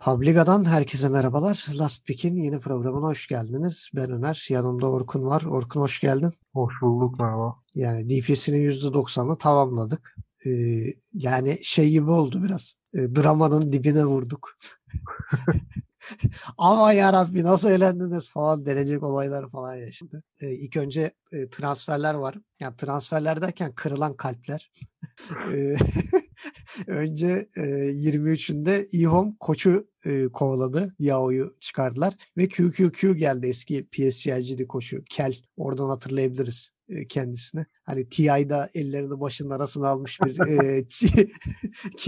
Publica'dan herkese merhabalar. Last Pick'in yeni programına hoş geldiniz. Ben Ömer, yanımda Orkun var. Orkun hoş geldin. Hoş bulduk merhaba. Yani DPS'inin %90'ını tamamladık. Ee, yani şey gibi oldu biraz. E, dramanın dibine vurduk. Ama yarabbi nasıl eğlendiniz falan denecek olaylar falan yaşadı. Ee, ilk önce e, transferler var. Yani transferler derken kırılan kalpler. Önce e, 23'ünde İHOM koçu e, kovaladı. Yao'yu çıkardılar. Ve QQQ geldi eski PSG'ciydi koçu. Kel. Oradan hatırlayabiliriz e, kendisini. Hani TI'da ellerini başının arasına almış bir e,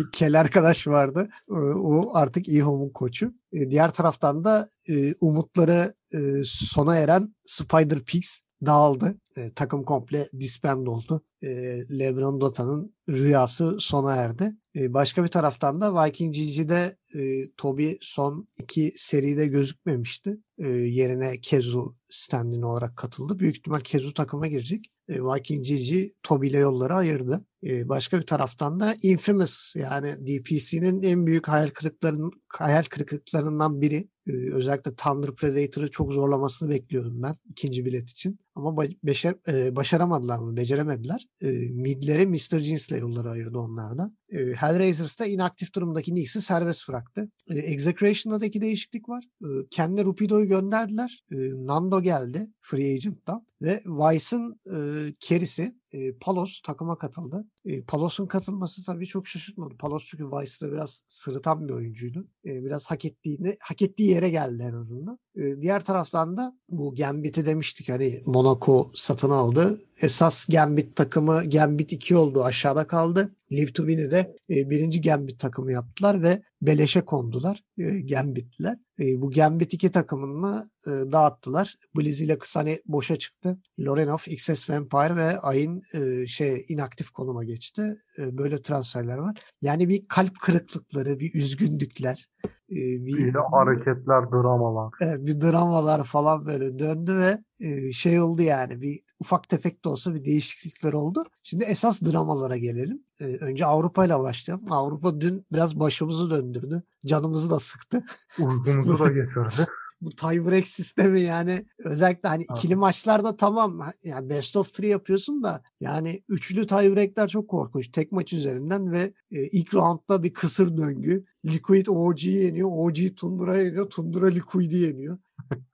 kel arkadaş vardı. E, o artık İHOM'un koçu. E, diğer taraftan da e, umutları e, sona eren Spider Pigs dağıldı. E, takım komple disband oldu. E, Lebron Dota'nın rüyası sona erdi. Başka bir taraftan da Viking GG'de e, Toby son iki seride gözükmemişti. E, yerine Kezu standin olarak katıldı. Büyük ihtimal Kezu takıma girecek. E, Viking GG Toby ile yolları ayırdı. E, başka bir taraftan da Infamous yani DPC'nin en büyük hayal kırıklarının hayal kırıklıklarından biri. Özellikle Thunder Predator'ı çok zorlamasını bekliyordum ben ikinci bilet için. Ama beşer, e, başaramadılar mı? Beceremediler. E, midleri Mr. Jeans ile yolları ayırdı onlardan. E, Hellraisers'ta inaktif durumdaki Nix'i serbest bıraktı. E, Execration'da da iki değişiklik var. E, kendi Rupido'yu gönderdiler. E, Nando geldi Free Agent'tan. Ve Vice'ın e, Kerisi e, Palos takıma katıldı. E, Palos'un katılması tabii çok şaşırtmadı. Palos çünkü Vice'da biraz sırıtan bir oyuncuydu. E, biraz hak ettiğini, hak ettiği yere geldi en azından. E, diğer taraftan da bu Gambit'i demiştik hani Monaco satın aldı. Esas Gambit takımı Gambit 2 oldu aşağıda kaldı. Live to Win'i de e, birinci Gambit takımı yaptılar ve beleşe kondular. E, Gambit'liler. E, bu Gambit 2 takımını e, dağıttılar. Blizz ile Kısani boşa çıktı. Lorenov, XS Vampire ve Ay'ın e, şey inaktif konuma geçti. E, böyle transferler var. Yani bir kalp kırıklıkları, bir üzgünlükler, e, bir, Yine hareketler, dramalar. E, bir dramalar falan böyle döndü ve e, şey oldu yani bir ufak tefek de olsa bir değişiklikler oldu. Şimdi esas dramalara gelelim. E, önce Avrupa ile başlayalım. Avrupa dün biraz başımızı döndürdü. Canımızı da sıktı. Uykumuzu da getirdi bu tiebreak sistemi yani özellikle hani Aha. ikili maçlarda tamam yani best of three yapıyorsun da yani üçlü tiebreakler çok korkunç. Tek maç üzerinden ve e, ilk roundda bir kısır döngü. Liquid OG'yi yeniyor. OG Tundura yeniyor. Tundura Liquid'i yeniyor.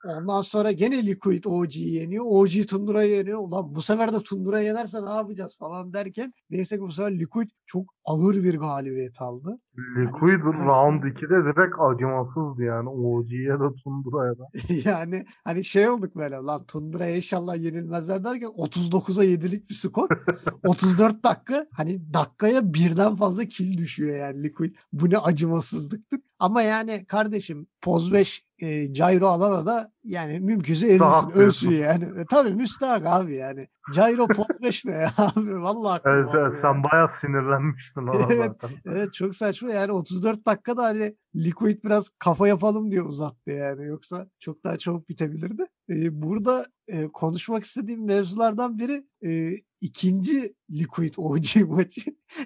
Ondan sonra gene Liquid OG'yi yeniyor. OG Tundura'yı yeniyor. Ulan bu sefer de Tundura yenerse ne yapacağız falan derken neyse ki bu sefer Liquid çok ağır bir galibiyet aldı. Liquid yani, round 2'de direkt acımasızdı yani OG'ye de Tundura'ya da. yani hani şey olduk böyle lan Tundura'ya inşallah yenilmezler derken 39'a 7'lik bir skor. 34 dakika hani dakikaya birden fazla kill düşüyor yani Liquid. Bu ne acımasızlıktır. Ama yani kardeşim Poz 5 e, Gyro alana da yani mümkünse ezilsin, ölsün yani. E, tabii müstahak abi yani. Poz 5 ne ya abi? Vallahi evet, evet, sen yani. bayağı sinirlenmiştin evet. Evet çok saçma yani 34 dakikada hani Liquid biraz kafa yapalım diye uzattı yani. Yoksa çok daha çabuk bitebilirdi. Ee, burada e, konuşmak istediğim mevzulardan biri e, ikinci Liquid OG maçı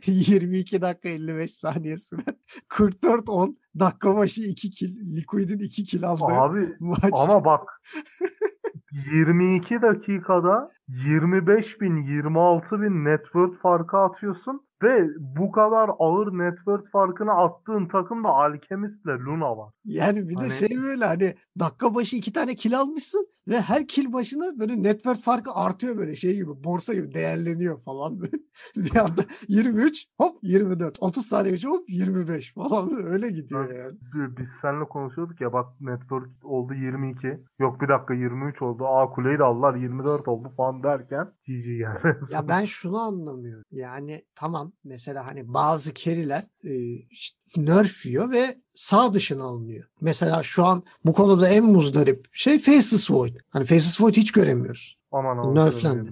22 dakika 55 saniye süren 44-10 dakika başı 2 kill Liquid'in 2 kill aldığı Abi maç. ama bak 22 dakikada 25 bin 26 bin network farkı atıyorsun ve bu kadar ağır network farkını attığın takımda Alchemist'le Luna var. Yani bir de hani... şey böyle hani dakika başı iki tane kill almışsın ve her kill başına böyle network farkı artıyor böyle şey gibi borsa gibi değerleniyor falan böyle. bir anda 23 hop 24 30 saniye geçiyor hop 25 falan öyle gidiyor yani. Biz seninle konuşuyorduk ya bak network oldu 22 yok bir dakika 23 oldu aa kuleyi de aldılar 24 oldu falan derken GG geldi. ya ben şunu anlamıyorum yani tamam mesela hani bazı keriler e, işte nerf yiyor ve sağ dışına alınıyor. Mesela şu an bu konuda en muzdarip şey Faceless Void. Hani Faceless Void hiç göremiyoruz. Aman aman. Nerflendi.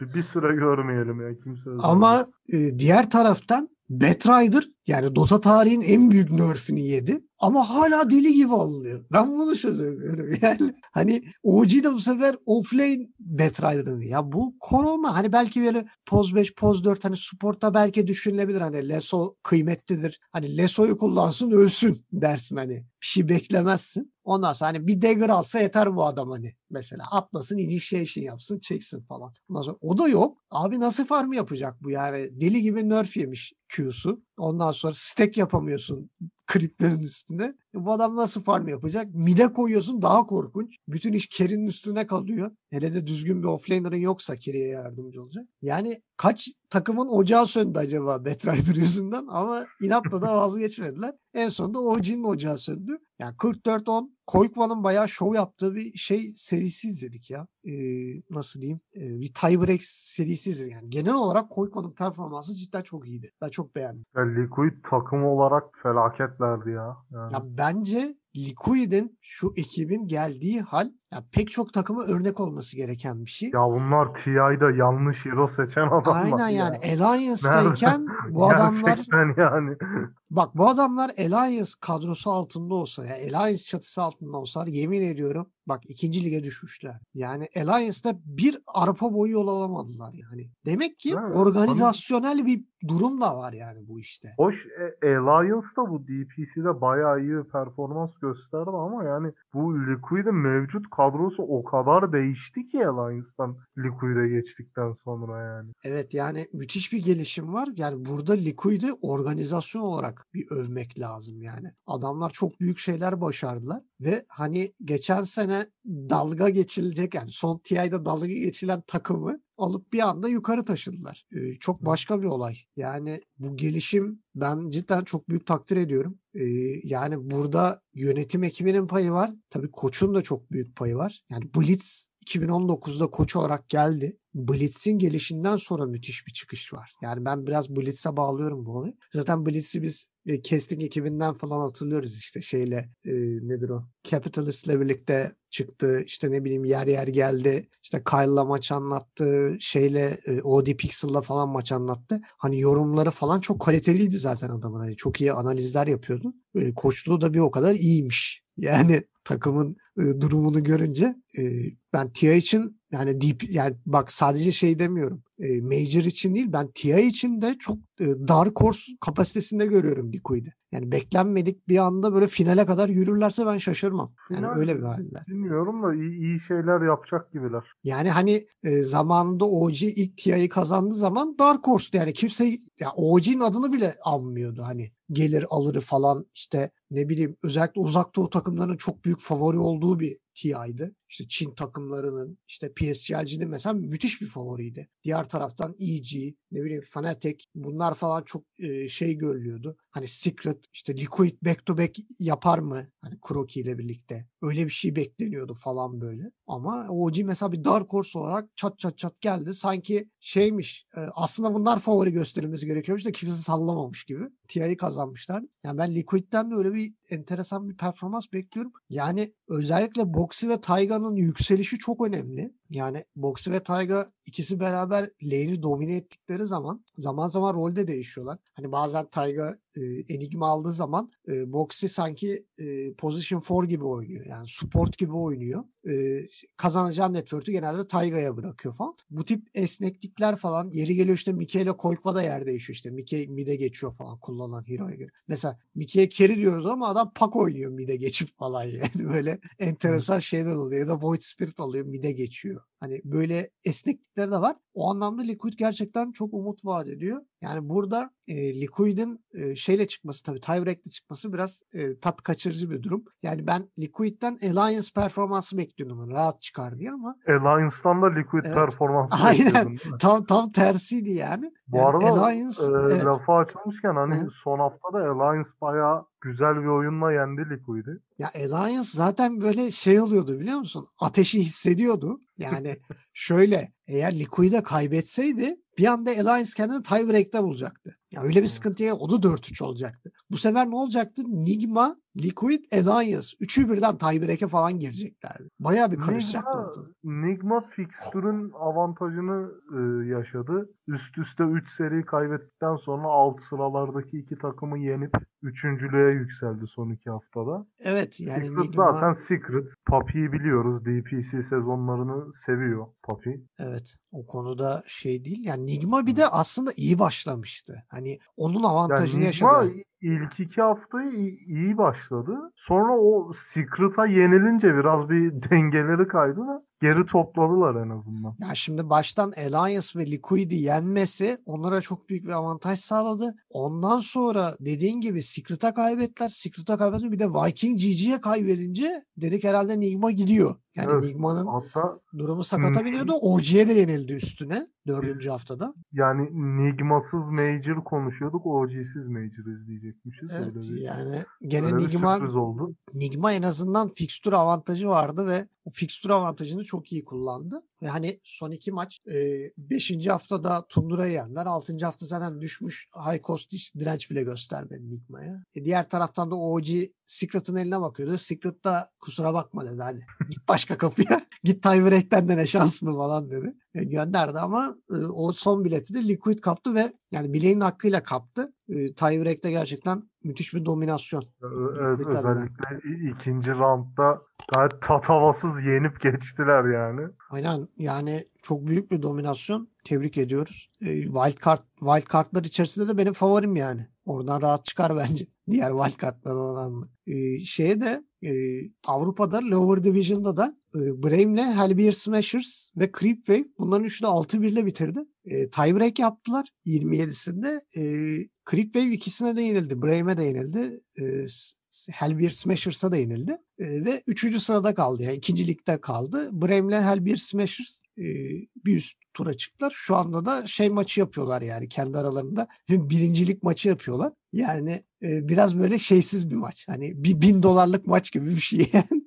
Bir, bir süre görmeyelim ya kimse. Ama e, diğer taraftan Batrider yani Dota tarihinin en büyük nerfini yedi. ama hala deli gibi alınıyor. Ben bunu çözemiyorum. Yani hani OG de bu sefer offlane Batrider'ın. Ya bu konu olma. Hani belki böyle poz 5, poz 4 hani sportta belki düşünülebilir. Hani Leso kıymetlidir. Hani Leso'yu kullansın ölsün dersin hani. Bir şey beklemezsin. Ondan sonra hani bir dagger alsa yeter bu adam hani. Mesela atlasın initiation yapsın çeksin falan. Ondan sonra o da yok. Abi nasıl farm yapacak bu yani? Deli gibi nerf yemiş Q'su. Ondan sonra stack yapamıyorsun kriplerin üstüne. Bu adam nasıl farm yapacak? Mide koyuyorsun daha korkunç. Bütün iş Kerry'nin üstüne kalıyor. Hele de düzgün bir offlaner'ın yoksa Kerry'e yardımcı olacak. Yani kaç takımın ocağı söndü acaba Batrider yüzünden ama inatla da vazgeçmediler. En sonunda OG'nin ocağı söndü. Yani 44-10 Koykvan'ın bayağı şov yaptığı bir şey serisi izledik ya. Ee, nasıl diyeyim? Ee, bir tiebreak serisi izledik. Yani genel olarak Koykvan'ın performansı cidden çok iyiydi. Ben çok beğendim. Ya Liquid takım olarak felaketlerdi ya. Yani. Ya bence Liquid'in şu ekibin geldiği hal ya pek çok takıma örnek olması gereken bir şey. Ya bunlar TI'da yanlış hero seçen adamlar Aynen ya. yani Alliance'dayken bu adamlar yani. bak bu adamlar Alliance kadrosu altında olsa ya Alliance çatısı altında olsalar yemin ediyorum bak ikinci lige düşmüşler. Yani Alliance'da bir arpa boyu yol alamadılar yani. Demek ki Evet, organizasyonel bir durum da var yani bu işte. Hoş e, Alliance da bu DPC'de bayağı iyi performans gösterdi ama yani bu Liquid'in mevcut kadrosu o kadar değişti ki Alliance'dan Liquid'e geçtikten sonra yani. Evet yani müthiş bir gelişim var. Yani burada Liquid'i organizasyon olarak bir övmek lazım yani. Adamlar çok büyük şeyler başardılar ve hani geçen sene dalga geçilecek yani son TI'de dalga geçilen takımı alıp bir anda yukarı taşıdılar. Ee, çok başka bir olay. Yani bu gelişim ben cidden çok büyük takdir ediyorum. Ee, yani burada yönetim ekibinin payı var. Tabii koçun da çok büyük payı var. Yani Blitz 2019'da koç olarak geldi. Blitz'in gelişinden sonra müthiş bir çıkış var. Yani ben biraz Blitz'e bağlıyorum bu olayı. Zaten Blitz'i biz e, casting ekibinden falan hatırlıyoruz işte şeyle e, nedir o? Capitalist'le birlikte çıktı. İşte ne bileyim yer yer geldi. İşte Kyle'la maç anlattı. Şeyle e, OD Pixel'la falan maç anlattı. Hani yorumları falan çok kaliteliydi zaten adamın. Hani çok iyi analizler yapıyordu. E, koçluğu da bir o kadar iyiymiş. Yani takımın e, durumunu görünce e, ben TIA için yani deep yani bak sadece şey demiyorum. E, major için değil ben TIA için de çok e, dark horse kapasitesinde görüyorum Liquid'i. Yani beklenmedik bir anda böyle finale kadar yürürlerse ben şaşırmam. Yani öyle bir haller. Bilmiyorum da iyi, iyi şeyler yapacak gibiler. Yani hani e, zamanında OG ilk TIA'yı kazandığı zaman Dark Horse'tu yani kimse ya OG'nin adını bile anmıyordu hani gelir alırı falan işte ne bileyim özellikle uzak doğu takımlarının çok büyük favori olduğu bir TI'ydi. İşte Çin takımlarının işte PSG'cinin mesela müthiş bir favoriydi. Diğer taraftan EG, ne bileyim Fnatic bunlar falan çok e, şey görülüyordu. Hani Secret işte Liquid back to back yapar mı? Hani Kroki ile birlikte. Öyle bir şey bekleniyordu falan böyle. Ama OG mesela bir Dark Horse olarak çat çat çat geldi. Sanki şeymiş e, aslında bunlar favori gösterilmesi gerekiyormuş da kimse sallamamış gibi. TI'yi kazanmışlar. Yani ben Liquid'den de öyle bir enteresan bir performans bekliyorum. Yani özellikle Boxy ve Taiga'nın yükselişi çok önemli. Yani Boxy ve Taiga ikisi beraber lane'i domine ettikleri zaman zaman zaman rolde değişiyorlar. Hani bazen Taiga e, Enigma aldığı zaman e, Boxy sanki e, position 4 gibi oynuyor. Yani support gibi oynuyor. E, kazanacağı network'ü genelde Taiga'ya bırakıyor falan. Bu tip esneklikler falan yeri geliyor işte Mike ile Koykva da yer değişiyor işte. Mike mid'e geçiyor falan kullanılan hero'ya göre. Mesela Mike'ye carry diyoruz ama adam pak oynuyor mid'e geçip falan yani. Böyle enteresan şeyler oluyor. Ya da Void Spirit alıyor mid'e geçiyor. Hani böyle esneklikleri de var. O anlamda Liquid gerçekten çok umut vaat ediyor. Yani burada e, Liquid'in e, şeyle çıkması tabii tiebreak'le çıkması biraz e, tat kaçırıcı bir durum. Yani ben Liquid'den Alliance performansı bekliyordum. hani Rahat çıkar diye ama Alliance'dan da Liquid Evet. performansı Aynen. tam tam tersiydi yani. Bu Yani arada Alliance e, evet. lafı açılmışken hani Hı. son haftada Alliance bayağı güzel bir oyunla yendi Liquid'i. Ya Alliance zaten böyle şey oluyordu biliyor musun? Ateşi hissediyordu. Yani şöyle eğer Liquid'e kaybetseydi bir anda Alliance kendini tiebreak'te bulacaktı. Ya öyle bir sıkıntıya o da 4-3 olacaktı. Bu sefer ne olacaktı? Nigma, Liquid, Alliance. Üçü birden tiebreak'e falan gireceklerdi. Bayağı bir karışacaktı Nigma. Nigma fixture'ın avantajını e, yaşadı. Üst üste 3 seri kaybettikten sonra alt sıralardaki iki takımı yenip üçüncülüğe yükseldi son iki haftada. Evet yani Secret Nigma zaten Secret. Papi'yi biliyoruz. DPC sezonlarını seviyor Papi. evet o konuda şey değil. Yani Nigma bir de aslında iyi başlamıştı. Hani onun avantajını Yani Nigma yaşadı. İlk iki haftayı iyi, başladı. Sonra o Secret'a yenilince biraz bir dengeleri kaydı da geri topladılar en azından. Ya şimdi baştan Alliance ve Liquid'i yenmesi onlara çok büyük bir avantaj sağladı. Ondan sonra dediğin gibi Secret'a kaybettiler. Secret'a kaybettiler. Bir de Viking GG'ye kaybedince dedik herhalde Nigma gidiyor. Yani Evet. Nigma'nın Hatta durumu sakata biniyordu. OG'ye de yenildi üstüne dördüncü haftada. yani Nigma'sız Major konuşuyorduk. OG'siz Major izleyecekmişiz. Evet öyle bir, yani gene öyle bir Nigma sürpriz oldu. Nigma en azından fikstür avantajı vardı ve fikstür avantajını çok iyi kullandı. Ve hani son iki maç 5. haftada Tundura'yı yendiler. 6. hafta zaten düşmüş high cost hiç direnç bile göstermedi Nigma'ya. E diğer taraftan da OG Secret'ın eline bakıyordu. Secret da kusura bakma dedi hadi. Git başka kapıya. Git tiebreak'ten dene şansını falan dedi. E, gönderdi ama e, o son bileti de Liquid kaptı ve yani bileğin hakkıyla kaptı. E, tiebreak'te gerçekten müthiş bir dominasyon. Adına. özellikle ikinci roundda gayet tatavasız yenip geçtiler yani. Aynen yani çok büyük bir dominasyon. Tebrik ediyoruz. E, wild card wild card'lar içerisinde de benim favorim yani. Oradan rahat çıkar bence. Diğer wild card'lar oranla. E, şeye de e, Avrupa'da Lower Division'da da e, Brave'le Hellbeer Smashers ve Creepwave bunların üçü de 6-1 ile bitirdi. E, tiebreak yaptılar 27'sinde. E, Creepwave ikisine de yenildi. Brave'e de yenildi. E, Hellbeer Smashers'a da yenildi. E, ve üçüncü sırada kaldı. Yani ikinci kaldı. Brave'le Hellbeer Smashers e, bir üst tura çıktılar. Şu anda da şey maçı yapıyorlar yani kendi aralarında. Birincilik maçı yapıyorlar. Yani e, biraz böyle şeysiz bir maç. Hani bir bin dolarlık maç gibi bir şey yani.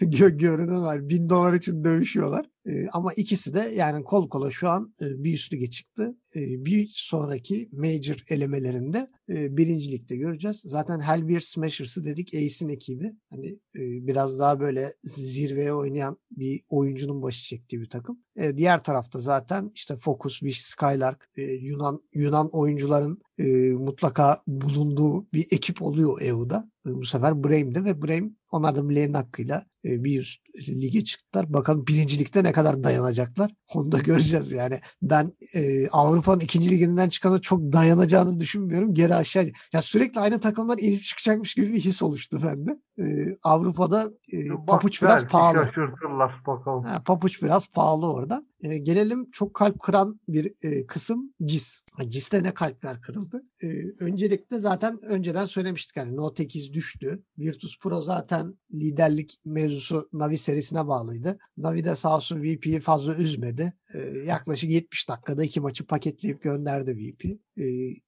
Gö görünen var. Bin dolar için dövüşüyorlar. E, ama ikisi de yani kol kola şu an e, bir üst lige çıktı. E, bir sonraki major elemelerinde e, birincilikte göreceğiz. Zaten Hellbeer Smashers'ı dedik Ace'in ekibi. Hani e, biraz daha böyle zirveye oynayan bir oyuncunun başı çektiği bir takım. E, diğer tarafta zaten işte Focus, Wish, Skylark, e, Yunan Yunan oyuncuların e, mutlaka bulunduğu bir ekip oluyor EU'da. E, bu sefer Breim'de ve Breim onlar da bileğin hakkıyla e, bir üst lige çıktılar. Bakalım birincilikte ne kadar dayanacaklar. Onu da göreceğiz yani. Ben e, Avrupa'nın ikinci liginden çıkanı çok dayanacağını düşünmüyorum. Geri aşağı. Ya sürekli aynı takımlar inip çıkacakmış gibi bir his oluştu bende. E, Avrupa'da e, Bak, papuç biraz belki pahalı. Şaşırtırlar bakalım. Ha, papuç biraz pahalı orada. E, gelelim çok kalp kıran bir e, kısım CIS. CIS'te ne kalpler kırıldı? E, öncelikle zaten önceden söylemiştik. Yani Note 8 düştü. Virtus Pro zaten liderlik mevzusu Navi serisine bağlıydı. Navi de sağ olsun VP'yi fazla üzmedi. E, yaklaşık 70 dakikada iki maçı paketleyip gönderdi VP. E,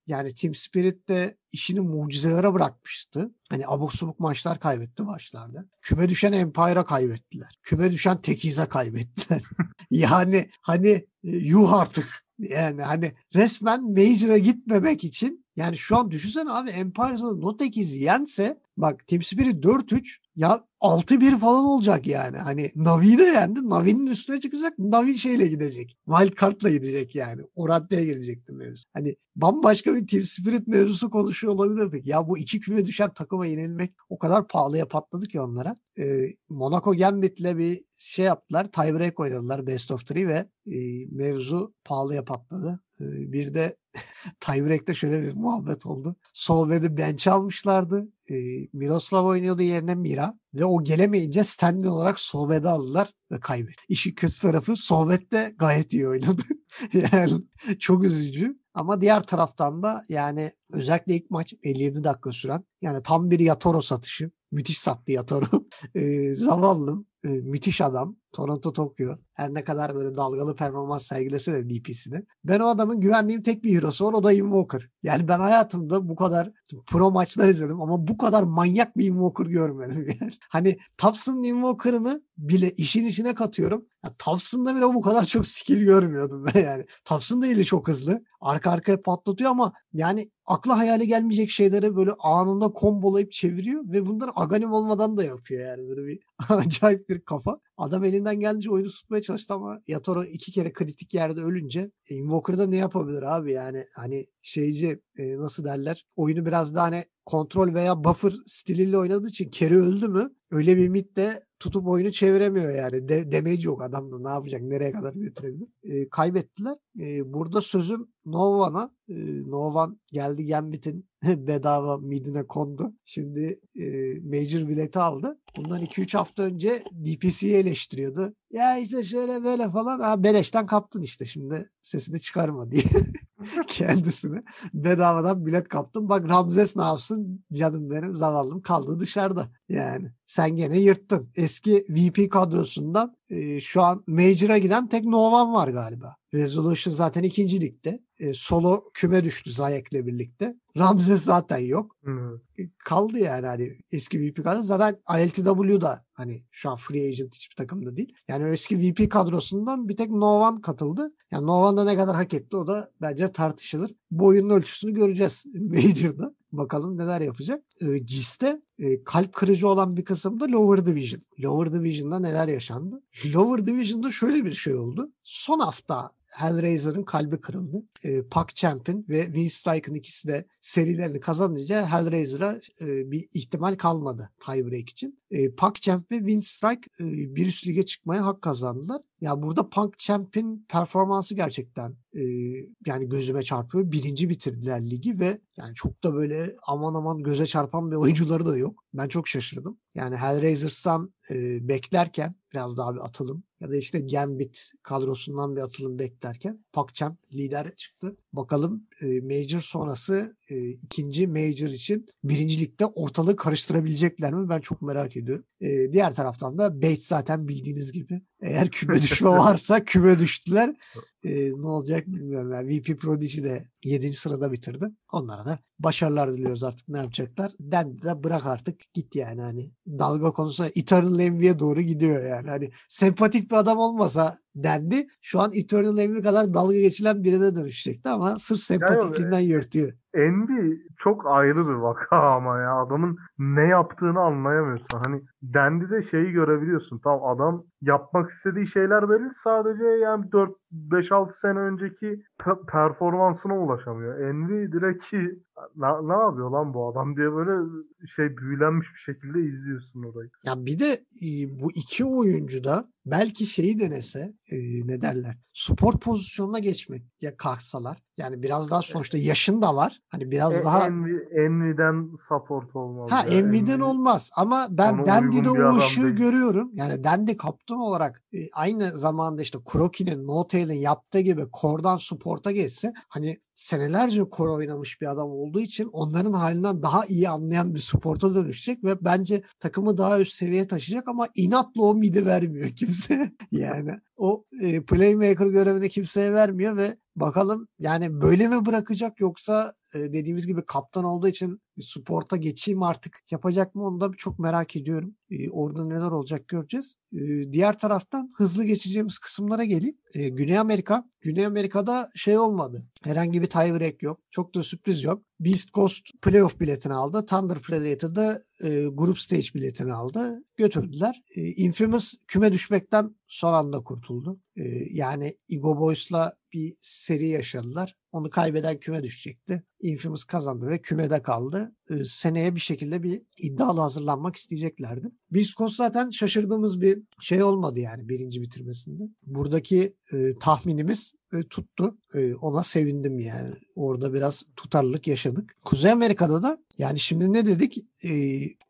yani Team Spirit de işini mucizelere bırakmıştı. Hani abuk subuk maçlar kaybetti başlarda. Küme düşen Empire'a kaybettiler. Küme düşen Tekiz'e kaybettiler. yani hani e, yuh artık. Yani hani resmen Major'a gitmemek için yani şu an düşünsene abi Empire'ın Note 8'i yense bak Team Spirit 4-3 ya 6-1 falan olacak yani. Hani Navi'yi de yendi. Navi'nin üstüne çıkacak. Navi şeyle gidecek. Wildcard'la gidecek yani. O raddeye gelecekti mevzu. Hani bambaşka bir Team Spirit mevzusu konuşuyor olabilirdik. Ya bu iki küme düşen takıma yenilmek o kadar pahalıya patladı ki onlara. Ee, Monaco Gambit'le bir şey yaptılar. Tiebreak oynadılar Best of Three ve e, mevzu pahalıya patladı. Ee, bir de tiebreak'te şöyle bir muhabbet oldu. Solved'i bench almışlardı. Ee, Miroslav oynuyordu yerine Mira. Ve o gelemeyince standing olarak Solved'i aldılar ve kaybetti. İşin kötü tarafı Solved de gayet iyi oynadı. yani çok üzücü. Ama diğer taraftan da yani özellikle ilk maç 57 dakika süren yani tam bir Yatoro satışı. Müthiş sattı Yatoro. Ee, zavallım. e, müthiş adam. Toronto Tokyo. Her ne kadar böyle dalgalı performans sergilese de DP'sini. Ben o adamın güvendiğim tek bir hero'su var o da Invoker. Yani ben hayatımda bu kadar pro maçlar izledim ama bu kadar manyak bir Invoker görmedim. Yani. Hani Thompson'ın Invoker'ını bile işin içine katıyorum. Ya Thompson'da bile bu kadar çok skill görmüyordum ben yani. Thompson da eli çok hızlı. Arka arkaya patlatıyor ama yani akla hayali gelmeyecek şeyleri böyle anında kombolayıp çeviriyor ve bunları Aghanim olmadan da yapıyor yani böyle bir acayip bir kafa. Adam elinden gelince oyunu tutmaya çalıştı ama Yatoro iki kere kritik yerde ölünce e, Invoker'da ne yapabilir abi yani hani şeyci e, nasıl derler oyunu biraz daha hani kontrol veya buffer stiliyle oynadığı için Kerry öldü mü öyle bir mid de tutup oyunu çeviremiyor yani. De, damage yok adamda ne yapacak nereye kadar götürebilir. E, kaybettiler. E, burada sözüm Novan'a. E, Novan geldi Gambit'in bedava midine kondu. Şimdi e, Major bileti aldı. Bundan 2-3 hafta önce DPC'yi eleştiriyordu. Ya işte şöyle böyle falan. Ha beleşten kaptın işte şimdi sesini çıkarma diye. kendisine bedavadan bilet kaptım. Bak Ramzes ne yapsın canım benim zavallım kaldı dışarıda. Yani sen gene yırttın. Eski VP kadrosundan e, şu an Major'a giden tek Novan var galiba. Resolution zaten ikinci ligde. E, solo küme düştü Zayek'le birlikte. Ramzes zaten yok. Hı. Kaldı yani hani eski VP kadro. Zaten ILTW'da hani şu an free agent hiçbir takımda değil. Yani eski VP kadrosundan bir tek Novan katıldı. Yani Novan da ne kadar hak etti o da bence tartışılır. Bu oyunun ölçüsünü göreceğiz Major'da. Bakalım neler yapacak. E, CIS'te e, kalp kırıcı olan bir kısım da Lower Division. Lower Division'da neler yaşandı? Lower Division'da şöyle bir şey oldu. Son hafta Hellraiser'ın kalbi kırıldı. E, Puck Champ'in ve Winstrike'ın ikisi de serilerini kazanınca Hellraiser'a e, bir ihtimal kalmadı tiebreak için. E, Puck Champ ve Winstrike e, bir üst lige çıkmaya hak kazandılar. Ya burada Punk Champ'in performansı gerçekten e, yani gözüme çarpıyor. Birinci bitirdiler ligi ve yani çok da böyle aman aman göze çarpan bir oyuncuları da yok. Ben çok şaşırdım. Yani Hellraisers'tan e, beklerken biraz daha bir atılım ya da işte Gambit kadrosundan bir atılım beklerken PacChamp lider çıktı. Bakalım e, Major sonrası e, ikinci Major için birincilikte ortalığı karıştırabilecekler mi? Ben çok merak ediyorum. E, diğer taraftan da Bates zaten bildiğiniz gibi eğer küme düşme varsa küme düştüler. E, ne olacak bilmiyorum. Yani VP Prodigy de 7. sırada bitirdi. Onlara da başarılar diliyoruz artık ne yapacaklar. Dendi de bırak artık git yani hani dalga konusunda Eternal Envy'ye doğru gidiyor yani. Hani sempatik bir adam olmasa dendi. Şu an Eternal Envy kadar dalga geçilen birine dönüşecekti ama sırf sempatikliğinden yırtıyor. Envy çok ayrı bir vaka ama ya adamın ne yaptığını anlayamıyorsun. Hani Dandy'de şeyi görebiliyorsun. Tamam adam yapmak istediği şeyler belli. Sadece yani 4 5-6 sene önceki pe- performansına ulaşamıyor. Envy direkt ki ne, ne yapıyor lan bu adam diye böyle şey büyülenmiş bir şekilde izliyorsun orayı. Ya bir de e, bu iki oyuncu da belki şeyi denese e, ne derler spor pozisyonuna geçmek ya kalksalar yani biraz daha sonuçta yaşın da var hani biraz E, daha Envy, Envy'den support olmaz. Ha ya. Envy'den Envy- olmaz ama ben bir o ışığı değil. görüyorum. Yani Dandy kaptan olarak e, aynı zamanda işte Kuroki'nin, No-Tail'in yaptığı gibi Core'dan support'a geçse hani senelerce Core oynamış bir adam olduğu için onların halinden daha iyi anlayan bir support'a dönüşecek ve bence takımı daha üst seviyeye taşıyacak ama inatla o midi vermiyor kimse. yani o e, playmaker görevini kimseye vermiyor ve bakalım yani böyle mi bırakacak yoksa dediğimiz gibi kaptan olduğu için sporta geçeyim artık yapacak mı onu da çok merak ediyorum. E, orada neler olacak göreceğiz. Diğer taraftan hızlı geçeceğimiz kısımlara geleyim. Güney Amerika. Güney Amerika'da şey olmadı. Herhangi bir tiebreak yok. Çok da sürpriz yok. Beast Coast playoff biletini aldı. Thunder Predator'da e, grup stage biletini aldı. Götürdüler. Infamous küme düşmekten son anda kurtuldu. Yani Ego Boys'la bir seri yaşadılar. Onu kaybeden küme düşecekti. Infamous kazandı ve kümede kaldı. E, seneye bir şekilde bir iddialı hazırlanmak isteyeceklerdi. Beast Coast zaten şaşırdığımız bir şey olmadı yani birinci bitirmesinde. Buradaki e, tahminimiz e, tuttu. E, ona sevindim yani. Orada biraz tutarlılık yaşadık. Kuzey Amerika'da da yani şimdi ne dedik? E,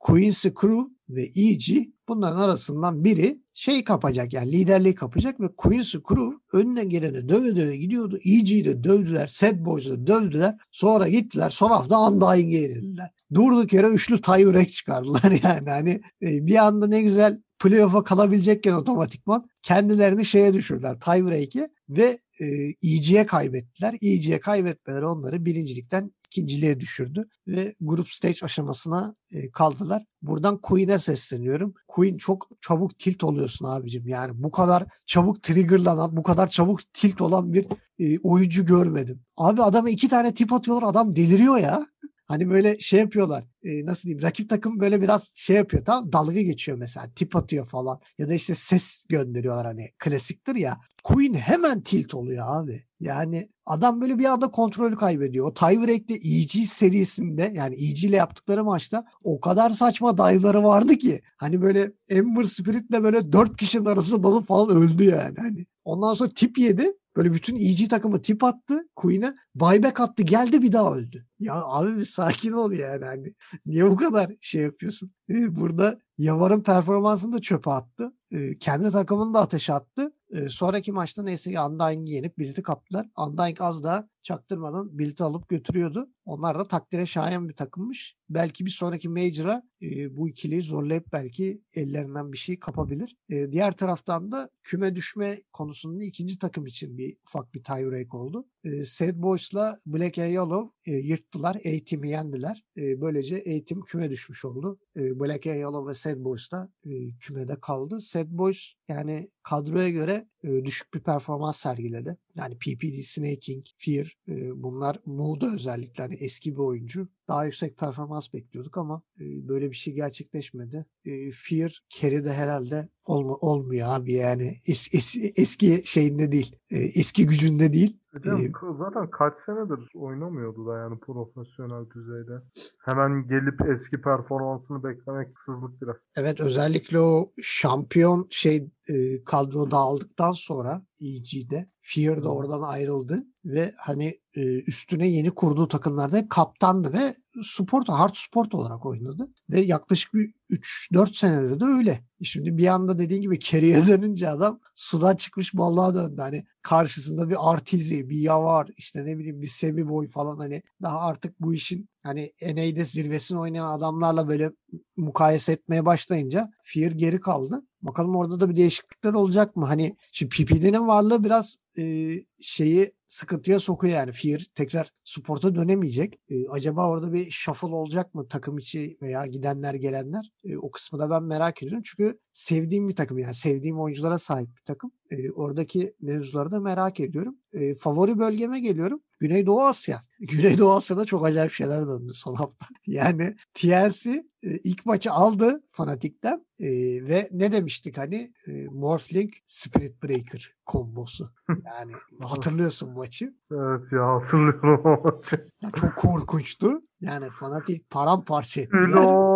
Quincy Crew ve EG bunların arasından biri şey kapacak yani liderliği kapacak ve Quincy Crew önüne geleni döve döve gidiyordu. EG'yi de dövdüler. Sad Boys'u da dövdüler. Sonra gittiler. Son hafta Undying'e yenildiler. Durduk yere üçlü tiebreak çıkardılar yani. Hani e, bir anda ne güzel playoff'a kalabilecekken otomatikman kendilerini şeye düşürdüler tiebreak'e ve e, EG'ye kaybettiler. EG'ye kaybetmeleri onları birincilikten ikinciliğe düşürdü ve grup stage aşamasına e, kaldılar. Buradan Queen'e sesleniyorum. Queen çok çabuk tilt oluyorsun abicim. Yani bu kadar çabuk triggerlanan, bu kadar çabuk tilt olan bir e, oyuncu görmedim. Abi adama iki tane tip atıyorlar adam deliriyor ya. Hani böyle şey yapıyorlar. E, nasıl diyeyim? Rakip takım böyle biraz şey yapıyor. Tamam dalga geçiyor mesela. Tip atıyor falan. Ya da işte ses gönderiyorlar hani. Klasiktir ya. Queen hemen tilt oluyor abi. Yani adam böyle bir anda kontrolü kaybediyor. O tiebreak'te EG serisinde yani EG ile yaptıkları maçta o kadar saçma dive'ları vardı ki. Hani böyle Ember Spirit'le böyle dört kişinin arasında dalıp falan öldü yani. Hani ondan sonra tip yedi. Böyle bütün EG takımı tip attı Queen'e. Buyback attı geldi bir daha öldü. Ya abi bir sakin ol yani. Hani niye bu kadar şey yapıyorsun? Ee, burada Yavar'ın performansını da çöpe attı. Ee, kendi takımını da ateşe attı. Ee, sonraki maçta neyse ki Undying'i yenip Bilt'i kaptılar. Undying az daha çaktırmadan Bilt'i alıp götürüyordu. Onlar da takdire şayan bir takımmış. Belki bir sonraki Major'a e, bu ikiliyi zorlayıp belki ellerinden bir şey kapabilir. E, diğer taraftan da küme düşme konusunda ikinci takım için bir ufak bir tiebreak oldu. E, Sad Boys'la Black and Yellow e, yırttılar. A-Team'i yendiler. E, böylece A-Team küme düşmüş oldu. E, Black and Yellow ve Sad Boys da e, kümede kaldı. Sad Boys yani kadroya göre e, düşük bir performans sergiledi. Yani PPD, Snaking, Fear e, bunlar Mood'a özellikle hani eski bir oyuncu. Daha yüksek performans bekliyorduk ama e, böyle bir şey gerçekleşmedi. E, Fear Carry'de herhalde olma, olmuyor abi yani es, es, eski şeyinde değil. E, eski gücünde değil. Hocam, Ee, zaten kaç senedir oynamıyordu da yani profesyonel düzeyde. Hemen gelip eski performansını beklemek haksızlık biraz. Evet özellikle o şampiyon şey e, kadro dağıldıktan sonra EG'de Fear da Hı. oradan ayrıldı ve hani e, üstüne yeni kurduğu takımlarda hep kaptandı ve sport hard sport olarak oynadı ve yaklaşık bir 3-4 senede de öyle. Şimdi bir anda dediğin gibi carry'e dönünce adam sudan çıkmış balığa döndü. Hani karşısında bir Artizi, bir Yavar, işte ne bileyim bir Semi Boy falan hani daha artık bu işin hani NA'de zirvesini oynayan adamlarla böyle mukayese etmeye başlayınca Fear geri kaldı. Bakalım orada da bir değişiklikler olacak mı? Hani şimdi PPD'nin varlığı biraz e, şeyi sıkıntıya sokuyor yani. Fear tekrar sporta dönemeyecek. E, acaba orada bir shuffle olacak mı takım içi veya gidenler gelenler? E, o kısmı da ben merak ediyorum. Çünkü sevdiğim bir takım yani sevdiğim oyunculara sahip bir takım. E, oradaki mevzuları da merak ediyorum. E, favori bölgeme geliyorum. Güneydoğu Asya. Güneydoğu Asya'da çok acayip şeyler döndü son hafta. Yani TLC e, ilk maçı aldı Fanatik'ten e, ve ne demiştik hani e, Morphling Spirit Breaker kombosu. Yani hatırlıyorsun maçı. Evet ya hatırlıyorum o maçı. Çok korkunçtu. Yani Fanatik paramparça ettiler.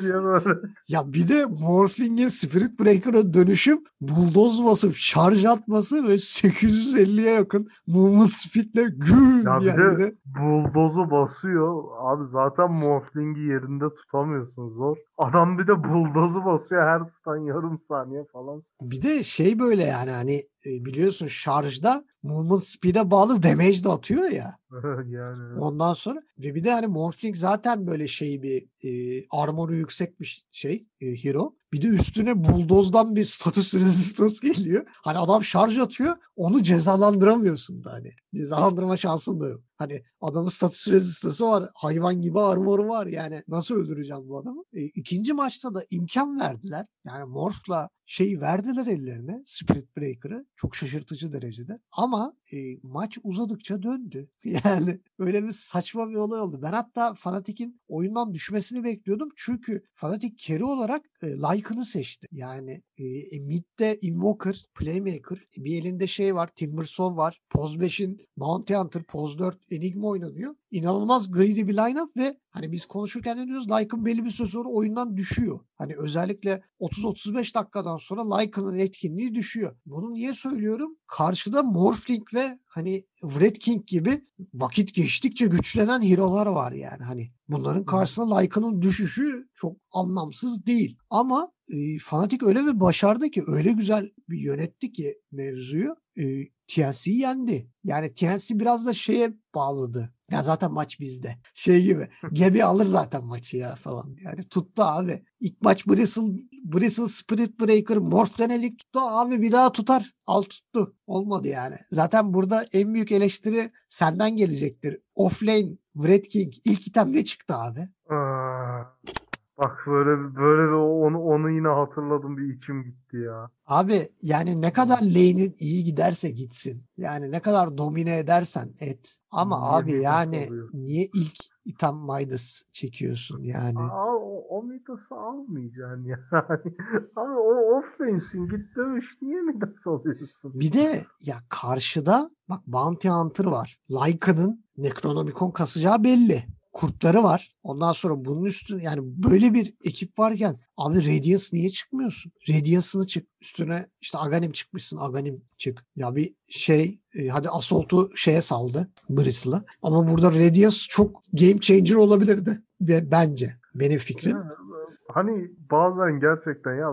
Diye böyle. Ya bir de Morphling'in Spirit Breaker'a dönüşüp buldoz basıp şarj atması ve 850'ye yakın movement speed'le güm Ya yani de- bir de Bulldozu basıyor. Abi zaten Morphling'i yerinde tutamıyorsun zor. Adam bir de bulldozu basıyor her stun yarım saniye falan. Bir de şey böyle yani hani e, biliyorsun şarjda movement speed'e bağlı damage de atıyor ya. yani. Ondan sonra ve bir de hani Morphling zaten böyle şey bir e, armoru yüksek bir şey e, hero. Bir de üstüne buldozdan bir status resistance geliyor. Hani adam şarj atıyor onu cezalandıramıyorsun da hani. Cezalandırma şansın da yok. Hani adamın status rezistansı var. Hayvan gibi armoru var. Yani nasıl öldüreceğim bu adamı? E, ikinci maçta da imkan verdiler. Yani Morph'la şeyi verdiler ellerine. Spirit Breaker'ı. Çok şaşırtıcı derecede. Ama e, maç uzadıkça döndü. Yani öyle bir saçma bir olay oldu. Ben hatta Fnatic'in oyundan düşmesini bekliyordum. Çünkü Fnatic carry olarak e, Lycan'ı seçti. Yani e, e, midde Invoker, Playmaker, bir elinde şey var, Timbersaw var. Poz 5'in Bounty Hunter, Poz 4 Enigma oynanıyor. İnanılmaz greedy bir lineup ve hani biz konuşurken ne diyoruz? Lycan belli bir süre sonra oyundan düşüyor. Hani özellikle 30-35 dakikadan sonra Lycan'ın etkinliği düşüyor. Bunu niye söylüyorum? Karşıda Morphling ve hani Red King gibi vakit geçtikçe güçlenen hero'lar var yani. Hani bunların karşısında Lycan'ın düşüşü çok anlamsız değil. Ama e, Fnatic öyle bir başardı ki öyle güzel bir yönetti ki mevzuyu. E, TNC'yi yendi. Yani TNC biraz da şeye bağladı. Ya zaten maç bizde. Şey gibi. Gemi alır zaten maçı ya falan. Yani tuttu abi. İlk maç Bristle, Bristle Spirit Breaker Morph'ten elik tuttu abi bir daha tutar. Al tuttu. Olmadı yani. Zaten burada en büyük eleştiri senden gelecektir. Offlane Wraith King ilk item ne çıktı abi? Bak böyle böyle bir onu onu yine hatırladım bir içim gitti ya. Abi yani ne kadar lane'in iyi giderse gitsin. Yani ne kadar domine edersen et. Ama Niye abi yani alıyorsun? niye ilk item Midas çekiyorsun yani? Aa, o, o Midas'ı almayacaksın yani. Abi o offlane'sin git dövüş niye Midas alıyorsun? Bir de ya karşıda bak Bounty Hunter var. Lycan'ın Necronomicon kasacağı belli. Kurtları var. Ondan sonra bunun üstüne yani böyle bir ekip varken abi Radiance niye çıkmıyorsun? Radiance'ını çık. Üstüne işte Aghanim çıkmışsın. Aghanim çık. Ya bir şey e, hadi Assault'u şeye saldı. Bristle'a. Ama burada Radiance çok game changer olabilirdi. Be- Bence. Benim fikrim. Ya, hani bazen gerçekten ya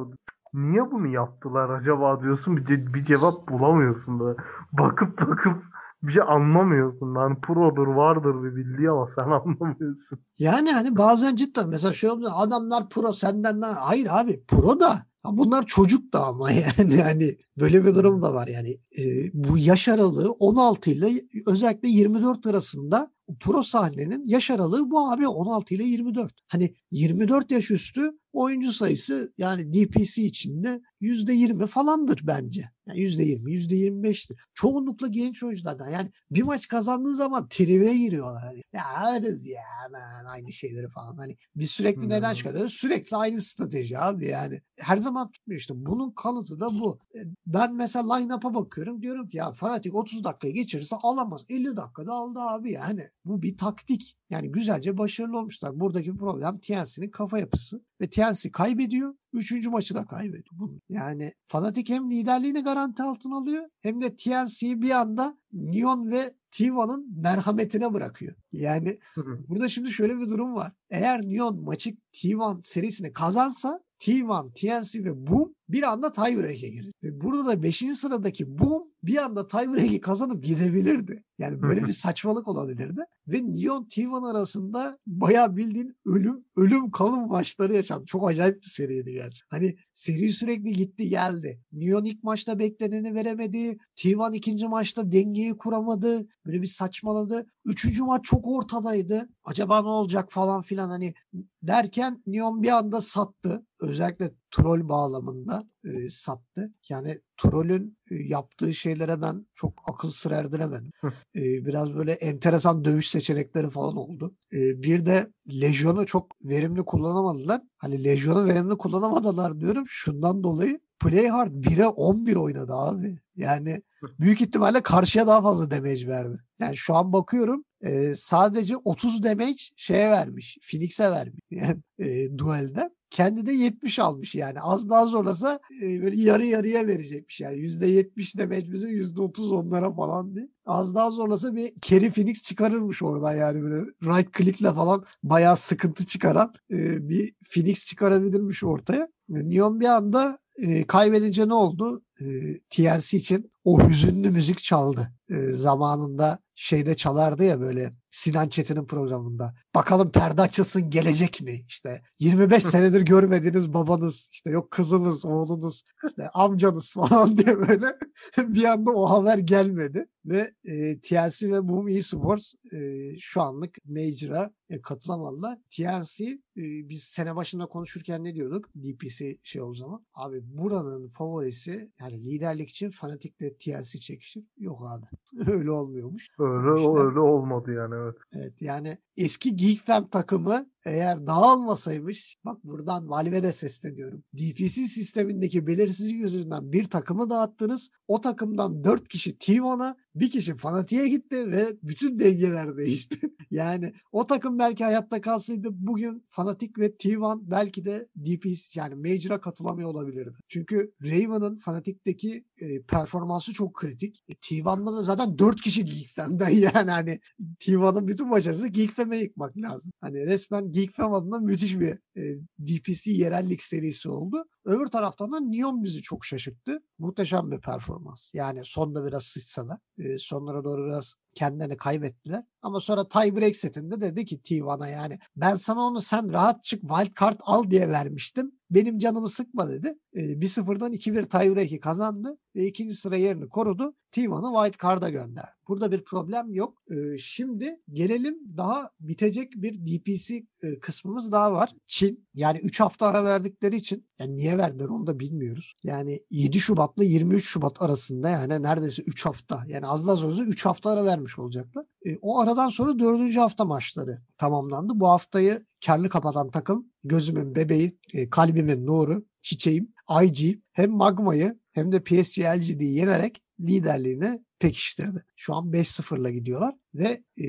niye bunu yaptılar acaba diyorsun bir, ce- bir cevap bulamıyorsun böyle. Bakıp bakıp bir şey anlamıyorsun. Hani produr vardır bir bildiği ama sen anlamıyorsun. Yani hani bazen cidden mesela şey oluyor adamlar pro senden daha hayır abi pro da bunlar çocuk da ama yani hani böyle bir durum da var yani e, bu yaş aralığı 16 ile özellikle 24 arasında pro sahnenin yaş aralığı bu abi 16 ile 24. Hani 24 yaş üstü oyuncu sayısı yani DPC içinde %20 falandır bence. Yani %20, %25'tir. Çoğunlukla genç oyunculardan. Yani bir maç kazandığı zaman tribe giriyorlar. Hani, ya arız ya aman aynı şeyleri falan. Hani biz sürekli neden Hmm. çıkarıyoruz? Sürekli aynı strateji abi yani. Her zaman tutmuyor işte. Bunun kanıtı da bu. E, Ben mesela line-up'a bakıyorum. Diyorum ki ya Fnatic 30 dakikayı geçirirse alamaz. 50 dakikada aldı abi yani. Bu bir taktik. Yani güzelce başarılı olmuşlar. Buradaki problem TNC'nin kafa yapısı. Ve TNC kaybediyor. Üçüncü maçı da kaybediyor. Yani Fnatic hem liderliğini garanti altına alıyor hem de TNC'yi bir anda Neon ve T1'ın merhametine bırakıyor. Yani burada şimdi şöyle bir durum var. Eğer Neon maçı T1 serisini kazansa T1, TNC ve Boom bir anda tiebreak'e girir. Ve burada da 5. sıradaki Boom bir anda tiebreak'i kazanıp gidebilirdi. Yani böyle bir saçmalık olabilirdi. Ve Neon T1 arasında bayağı bildiğin ölüm ölüm kalım maçları yaşandı. Çok acayip bir seriydi gerçi. Hani seri sürekli gitti geldi. Neon ilk maçta bekleneni veremedi. T1 ikinci maçta dengeyi kuramadı. Böyle bir saçmaladı. Üçüncü maç çok ortadaydı. Acaba ne olacak falan filan hani derken Neon bir anda sattı. Özellikle troll bağlamında e, sattı. Yani trollün e, yaptığı şeylere ben çok akıl sır erdiremedim. E, biraz böyle enteresan dövüş seçenekleri falan oldu. Bir de Legion'u çok verimli kullanamadılar. Hani Legion'u verimli kullanamadılar diyorum. Şundan dolayı Playhard 1'e 11 oynadı abi. Yani büyük ihtimalle karşıya daha fazla damage verdi. Yani şu an bakıyorum e, sadece 30 damage şeye vermiş. Phoenix'e vermiş. Yani e, duelden. Kendi de 70 almış yani. Az daha zorlasa e, böyle yarı yarıya verecekmiş yani. %70 damage bize %30 onlara falan diye. Az daha zorlasa bir Kerry Phoenix çıkarırmış oradan yani böyle right click'le falan bayağı sıkıntı çıkaran e, bir Phoenix çıkarabilirmiş ortaya. Neon bir anda e, kaybedince ne oldu? E, TNC için o hüzünlü müzik çaldı. E, zamanında şeyde çalardı ya böyle Sinan Çetin'in programında. Bakalım perde açılsın gelecek mi? İşte 25 senedir görmediğiniz babanız, işte yok kızınız, oğlunuz, işte amcanız falan diye böyle bir anda o haber gelmedi. Ve e, TNC ve Boom Esports e, şu anlık Major'a e, katılamadılar. TNC e, biz sene başında konuşurken ne diyorduk? DPC şey o zaman. Abi buranın favorisi yani liderlik için fanatikle TNC çekişir. Yok abi. Öyle olmuyormuş. Öyle İşte. öyle olmadı yani evet. Evet yani eski Geek Fam takımı eğer dağılmasaymış bak buradan Valve'e de sesleniyorum. DPC sistemindeki belirsizlik yüzünden bir takımı dağıttınız. O takımdan 4 kişi T1'a bir kişi Fanatik'e gitti ve bütün dengeler değişti. yani o takım belki hayatta kalsaydı bugün Fanatik ve T1 belki de DPC yani Major'a katılamıyor olabilirdi. Çünkü Raven'ın Fanatik'teki e, performansı çok kritik. E, T1'da da zaten 4 kişi Geek Fam'den yani hani T1'ın bütün başarısı Geek Fam'e yıkmak lazım. Hani resmen Geek Fam adına müthiş bir e, DPC yerellik serisi oldu. Öbür taraftan da Neon bizi çok şaşırttı. Muhteşem bir performans. Yani sonda biraz sıçsa da e, sonlara doğru biraz kendilerini kaybettiler. Ama sonra tie break setinde dedi ki T1'a yani ben sana onu sen rahat çık wild card al diye vermiştim. Benim canımı sıkma dedi. E, 1-0'dan 2-1 tie break'i kazandı ve ikinci sıra yerini korudu. T1'ı wild card'a gönderdi. Burada bir problem yok. E, şimdi gelelim daha bitecek bir DPC e, kısmımız daha var. Çin yani 3 hafta ara verdikleri için yani niye verdiler onu da bilmiyoruz. Yani 7 Şubat'la 23 Şubat arasında yani neredeyse 3 hafta yani az da sözü 3 hafta ara vermiş olacaklar. E, o aradan sonra 4. hafta maçları tamamlandı. Bu haftayı karlı kapatan takım gözümün bebeği, e, kalbimin nuru, çiçeğim IG hem Magma'yı hem de PSG LGD'yi yenerek liderliğini pekiştirdi. Şu an 5-0'la gidiyorlar ve e,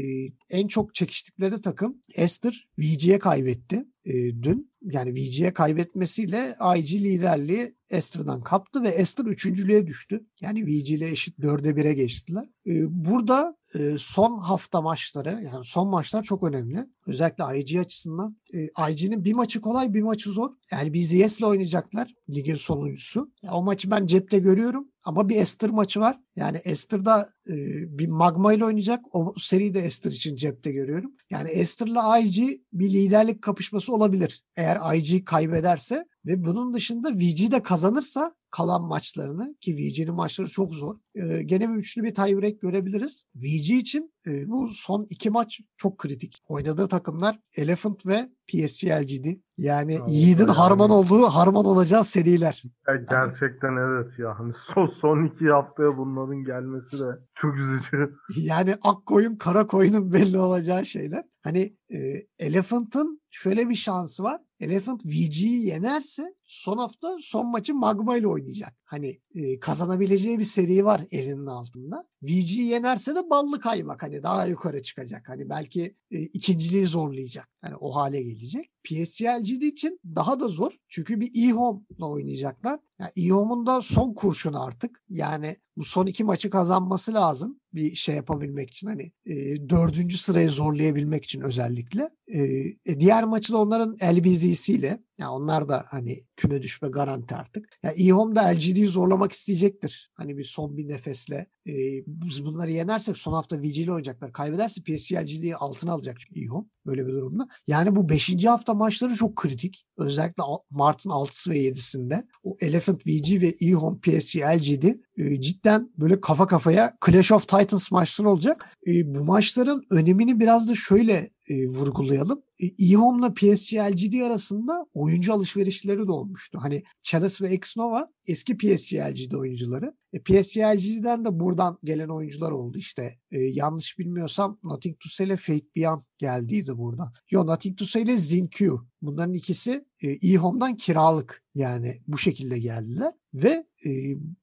en çok çekiştikleri takım Esther VG'ye kaybetti e, dün. Yani VG'ye kaybetmesiyle IG liderliği Esther'dan kaptı ve Esther üçüncülüğe düştü. Yani VG ile eşit 4'e 1'e geçtiler. E, burada e, son hafta maçları yani son maçlar çok önemli. Özellikle IG açısından. E, IG'nin bir maçı kolay bir maçı zor. Yani BZS'le oynayacaklar ligin sonuncusu. Yani o maçı ben cepte görüyorum. Ama bir Esther maçı var. Yani Esther'da e, bir Magma ile oynayacak. O seriyi de Esther için cepte görüyorum. Yani Esther'la IG bir liderlik kapışması olabilir. Eğer IG kaybederse ve bunun dışında VG de kazanırsa kalan maçlarını ki VG'nin maçları çok zor. Ee, gene bir üçlü bir tiebreak görebiliriz. VG için e, bu son iki maç çok kritik. Oynadığı takımlar Elephant ve PSG LGD. Yani Anladım. Yiğit'in Yani- harman olduğu, harman olacağı seriler. Ya gerçekten evet ya. Hani son, son iki haftaya bunların gelmesi de çok üzücü. Yani ak koyun kara koyunun belli olacağı şeyler. Hani e, Elephant'ın şöyle bir şansı var. Elephant VG'yi yenerse son hafta son maçı Magma ile oynayacak. Hani e, kazanabileceği bir seri var elinin altında. VG'yi yenerse de ballı kaymak hani daha yukarı çıkacak. Hani belki e, ikinciliği zorlayacak. Hani o hale gelecek. PSG LGD için daha da zor. Çünkü bir E-Home'la oynayacaklar. Yani E-Home'un da son kurşunu artık. Yani bu son iki maçı kazanması lazım. Bir şey yapabilmek için hani e, dördüncü sırayı zorlayabilmek için özellikle. E, e, diğer maçı da onların LBZ'siyle ya onlar da hani küme düşme garanti artık. Ya E-Home da LGD'yi zorlamak isteyecektir. Hani bir son bir nefesle. E, biz bunları yenersek son hafta VG ile oynayacaklar. Kaybederse PSG LGD'yi altına alacak çünkü E-Home. Böyle bir durumda. Yani bu 5. hafta maçları çok kritik. Özellikle Mart'ın 6'sı ve 7'sinde. O Elephant VG ve E-Home PSG LGD e, cidden böyle kafa kafaya Clash of Titans maçları olacak. E, bu maçların önemini biraz da şöyle e, vurgulayalım. E, E-Home'la PSG LGD arasında oyuncu alışverişleri de olmuştu. Hani Chalice ve Xnova eski PSG LGD oyuncuları. E, PSG LGD'den de buradan gelen oyuncular oldu. İşte e, yanlış bilmiyorsam Nothing to Say ile Fate Beyond geldiydi buradan. Yo Nothing to Say ile Zinkyu. Bunların ikisi e, E-Home'dan kiralık. Yani bu şekilde geldiler. Ve e,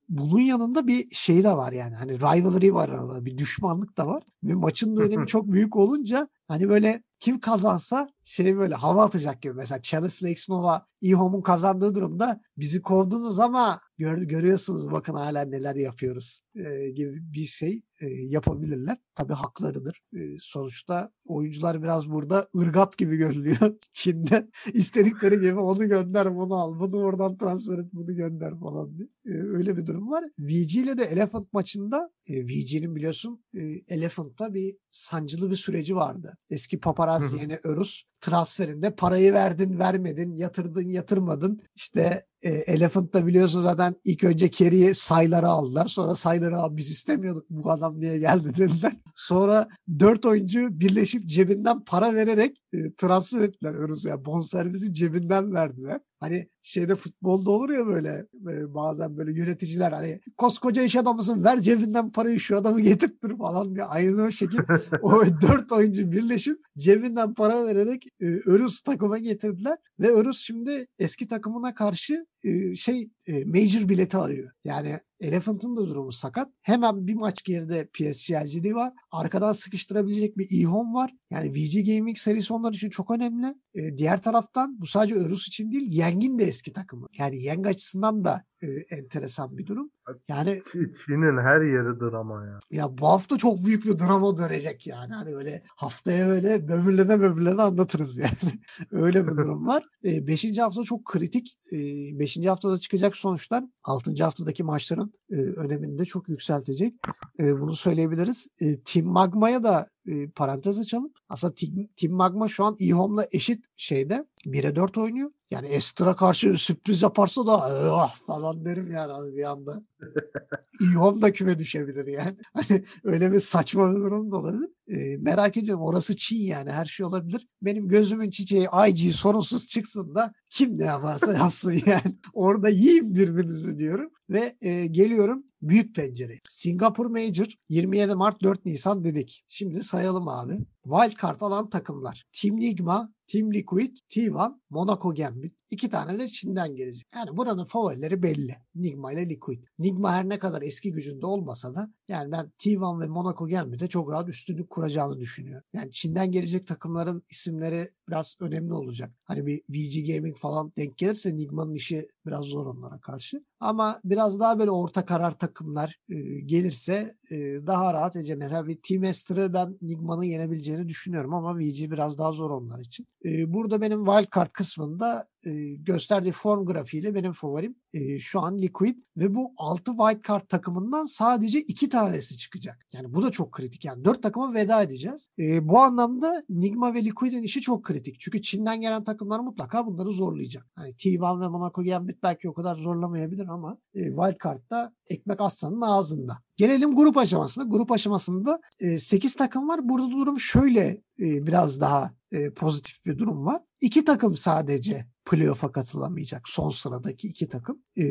bunun yanında bir şey de var yani. Hani rivalry var arada. Bir düşmanlık da var. Ve maçın da önemi çok büyük olunca hani böyle kim kazansa şey böyle hava atacak gibi. Mesela Chalice ile Xnova E-Home'un kazandığı durumda bizi kovdunuz ama gör, görüyorsunuz bakın hala neler yapıyoruz e, gibi bir şey e, yapabilirler. Tabii haklarıdır. E, sonuçta oyuncular biraz burada ırgat gibi görülüyor Çin'de. İstedikleri gibi onu gönder bunu al. Bunu oradan transfer et bunu gönder falan diye. E, öyle bir durum var. VG ile de Elephant maçında e, VG'nin biliyorsun e, Elephant'ta bir sancılı bir süreci vardı. Eski paparazzi yeni Örus transferinde parayı verdin vermedin yatırdın yatırmadın. İşte e, Elephant'ta biliyorsun zaten ilk önce Kerry'i sayları aldılar. Sonra sayları abi biz istemiyorduk bu adam niye geldi dediler. Sonra dört oyuncu birleşip cebinden para vererek e, transfer ettiler. Örüs'ü yani bonservisi cebinden verdiler. Hani şeyde futbolda olur ya böyle e, bazen böyle yöneticiler hani koskoca iş adamısın ver cebinden parayı şu adamı getirtir falan diye. Aynı o şekil. O dört oyuncu birleşip cebinden para vererek e, Örüs takıma getirdiler ve Örüs şimdi eski takımına karşı e, şey e, major bileti arıyor. Yani Elephant'ın da durumu sakat. Hemen bir maç geride PSG LGD var. Arkadan sıkıştırabilecek bir E-Home var. Yani VG Gaming serisi onlar için çok önemli. E, diğer taraftan bu sadece Örüs için değil Yeng'in de eski takımı. Yani Yeng açısından da e, enteresan bir durum. Yani Çi- Çin'in her yeri drama ya. ya bu hafta çok büyük bir drama dönecek yani. Hani böyle haftaya böyle böbürlene böbürlene anlatırız yani. Öyle bir durum var. E, beşinci hafta çok kritik. E, beşinci haftada çıkacak sonuçlar altıncı haftadaki maçların e, önemini de çok yükseltecek. E, bunu söyleyebiliriz. E, Team Magma'ya da e, parantez açalım. Aslında Team, Team Magma şu an eHome'la eşit şeyde 1'e 4 oynuyor. Yani Estra karşı sürpriz yaparsa da oh falan derim yani bir anda. eHome da küme düşebilir yani. Hani öyle bir saçma bir durum da olabilir. E, merak ediyorum orası Çin yani her şey olabilir. Benim gözümün çiçeği IG sorunsuz çıksın da kim ne yaparsa yapsın yani. Orada yiyin birbirinizi diyorum. Ve e, geliyorum büyük pencere. Singapur Major 27 Mart 4 Nisan dedik. Şimdi sayalım abi. Wildcard alan takımlar. Team Ligma, Team Liquid, T1, Monaco Gambit. İki tane de Çin'den gelecek. Yani buranın favorileri belli. Nigma ile Liquid. Nigma her ne kadar eski gücünde olmasa da yani ben T1 ve Monaco Gambit'e çok rahat üstünlük kuracağını düşünüyorum. Yani Çin'den gelecek takımların isimleri biraz önemli olacak. Hani bir VG Gaming falan denk gelirse Nigma'nın işi biraz zor onlara karşı. Ama biraz daha böyle orta karar takımlar e, gelirse e, daha rahat edecek. Mesela bir Team Ester'ı ben Nigma'nın yenebileceğini düşünüyorum ama VG biraz daha zor onlar için. E, burada benim wildcard kısmında e, gösterdiği form grafiğiyle benim favorim e, şu an Liquid ve bu 6 wildcard takımından sadece 2 tanesi çıkacak. Yani bu da çok kritik. Yani 4 takıma veda edeceğiz. E, bu anlamda Nigma ve Liquid'in işi çok kritik. Çünkü Çin'den gelen takımlar mutlaka bunları zorlayacak. Hani T1 ve Monaco Gambit belki o kadar zorlamayabilir ama e, wildcard'da ekmek aslanın ağzında. Gelelim grup aşamasına. Grup aşamasında e, 8 takım var. Burada durum şöyle e, biraz daha e, pozitif bir durum var. İki takım sadece playoff'a katılamayacak. Son sıradaki iki takım. E,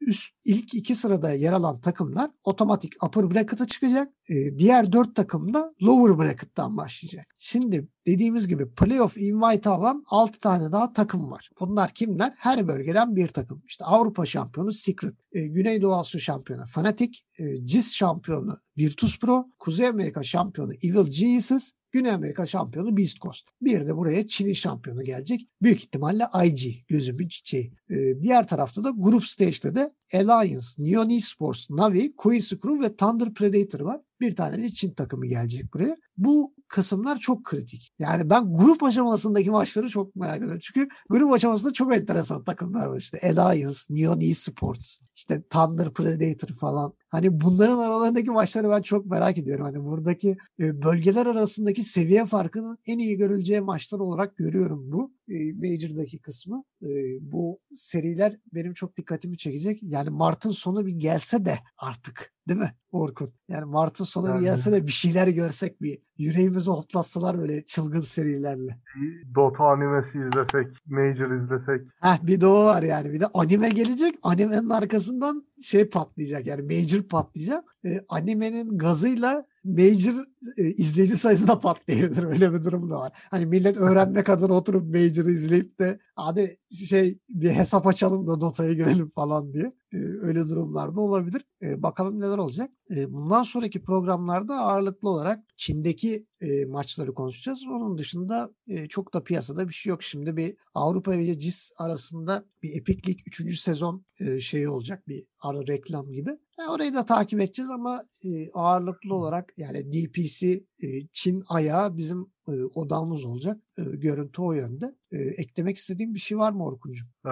üst ilk iki sırada yer alan takımlar otomatik upper bracket'a çıkacak. E, diğer dört takım da lower bracket'tan başlayacak. Şimdi dediğimiz gibi playoff invite alan 6 tane daha takım var. Bunlar kimler? Her bölgeden bir takım. İşte Avrupa şampiyonu Secret, e, Güneydoğu Asya şampiyonu Fnatic, e, CIS şampiyonu Virtus Pro, Kuzey Amerika şampiyonu Evil Geniuses, Güney Amerika şampiyonu Beast Coast. Bir de buraya Çin'in şampiyonu gelecek. Büyük ihtimalle IG gözümün çiçeği. Ee, diğer tarafta da Group Stage'de de Alliance, Neon Esports, Navi, Queen Screw ve Thunder Predator var. Bir tane de Çin takımı gelecek buraya. Bu kısımlar çok kritik. Yani ben grup aşamasındaki maçları çok merak ediyorum. Çünkü grup aşamasında çok enteresan takımlar var. İşte Alliance, Neon Esports, işte Thunder Predator falan. Hani bunların aralarındaki maçları ben çok merak ediyorum. Hani buradaki e, bölgeler arasındaki seviye farkının en iyi görüleceği maçlar olarak görüyorum bu. E, Major'daki kısmı. E, bu seriler benim çok dikkatimi çekecek. Yani Mart'ın sonu bir gelse de artık değil mi Orkun? Yani Mart'ın sonu yani. bir gelse de bir şeyler görsek bir yüreğimizi hoplatsalar böyle çılgın serilerle. Bir Dota animesi izlesek, Major izlesek. Heh, bir de o var yani. Bir de anime gelecek. Animenin arkasından şey patlayacak yani Major patlayacak. E, animenin gazıyla Major e, izleyici sayısı da patlayabilir. Öyle bir durum da var. Hani millet öğrenmek adına oturup Major'ı izleyip de hadi şey bir hesap açalım da Dota'ya girelim falan diye. E, öyle durumlarda olabilir. E, bakalım neler olacak. E, bundan sonraki programlarda ağırlıklı olarak Çin'deki e, maçları konuşacağız. Onun dışında e, çok da piyasada bir şey yok. Şimdi bir Avrupa ve CIS arasında bir Epic League 3. sezon e, şeyi olacak. Bir ara reklam gibi. E, orayı da takip edeceğiz ama e, ağırlıklı olarak yani DPC e, Çin ayağı bizim odamız olacak. Görüntü o yönde. Eklemek istediğim bir şey var mı Orkuncuğum? Ee,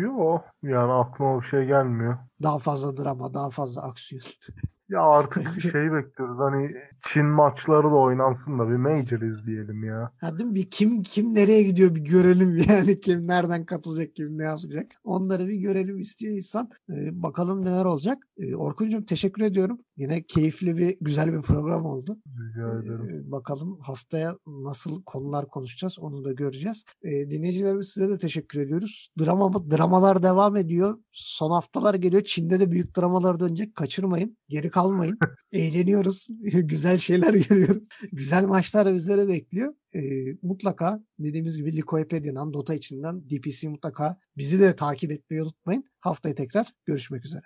yok. Yani aklıma bir şey gelmiyor. Daha fazla drama, daha fazla aksiyon. Ya artık şey bekliyoruz hani Çin maçları da oynansın da bir Major izleyelim ya. Ha değil mi? Bir kim kim nereye gidiyor bir görelim yani kim nereden katılacak kim ne yapacak. Onları bir görelim istiyor insan. Ee, bakalım neler olacak. Ee, Orkuncuğum teşekkür ediyorum. Yine keyifli bir güzel bir program oldu. Rica ederim. Ee, bakalım haftaya nasıl konular konuşacağız onu da göreceğiz. Ee, dinleyicilerimiz size de teşekkür ediyoruz. Drama, dramalar devam ediyor. Son haftalar geliyor. Çin'de de büyük dramalar dönecek. Kaçırmayın. Geri kalmayın. Eğleniyoruz. Güzel şeyler görüyoruz. Güzel maçlar bizlere bekliyor. E, mutlaka dediğimiz gibi Likoepedia'dan, Dota içinden DPC mutlaka bizi de takip etmeyi unutmayın. Haftaya tekrar görüşmek üzere.